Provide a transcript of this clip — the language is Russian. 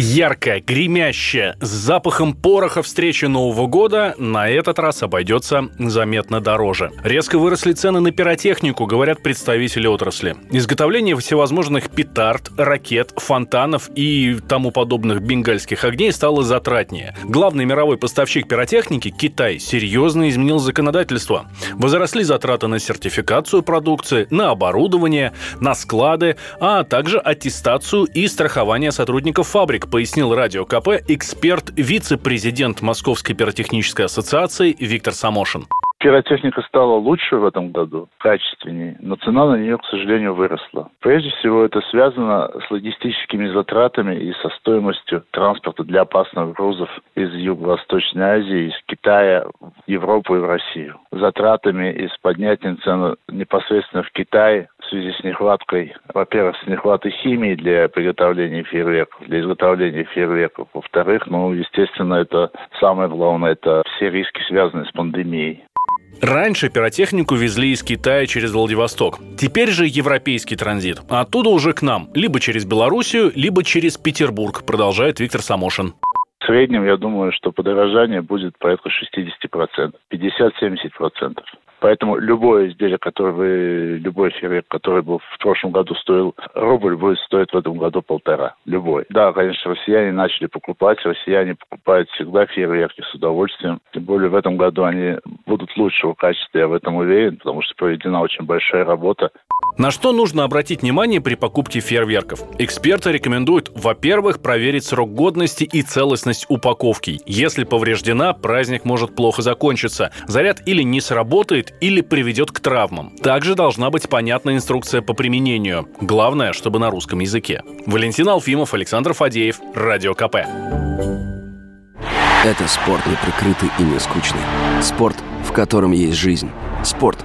Яркая, гремящая, с запахом пороха встречи Нового года на этот раз обойдется заметно дороже. Резко выросли цены на пиротехнику, говорят представители отрасли. Изготовление всевозможных петард, ракет, фонтанов и тому подобных бенгальских огней стало затратнее. Главный мировой поставщик пиротехники, Китай, серьезно изменил законодательство. Возросли затраты на сертификацию продукции, на оборудование, на склады, а также аттестацию и страхование сотрудников фабрик, пояснил Радио КП эксперт, вице-президент Московской пиротехнической ассоциации Виктор Самошин. Пиротехника стала лучше в этом году, качественнее, но цена на нее, к сожалению, выросла. Прежде всего, это связано с логистическими затратами и со стоимостью транспорта для опасных грузов из Юго-Восточной Азии, из Китая в Европу и в Россию. Затратами и с поднятием цен непосредственно в Китае в связи с нехваткой, во-первых, с нехваткой химии для приготовления фейерверков, для изготовления фейерверков. Во-вторых, ну, естественно, это самое главное, это все риски, связанные с пандемией. Раньше пиротехнику везли из Китая через Владивосток. Теперь же европейский транзит. Оттуда уже к нам. Либо через Белоруссию, либо через Петербург, продолжает Виктор Самошин. Среднем, я думаю, что подорожание будет порядка 60%, 50-70%. Поэтому любое изделие, которое вы, любой фейерверк, который был в прошлом году стоил рубль, будет стоить в этом году полтора. Любой. Да, конечно, россияне начали покупать. Россияне покупают всегда фейерверки с удовольствием. Тем более в этом году они будут лучшего качества, я в этом уверен, потому что проведена очень большая работа. На что нужно обратить внимание при покупке фейерверков? Эксперты рекомендуют, во-первых, проверить срок годности и целостность упаковки. Если повреждена, праздник может плохо закончиться. Заряд или не сработает, или приведет к травмам. Также должна быть понятна инструкция по применению. Главное, чтобы на русском языке. Валентин Алфимов, Александр Фадеев, Радио КП. Это спорт неприкрытый и не скучный. Спорт, в котором есть жизнь. Спорт,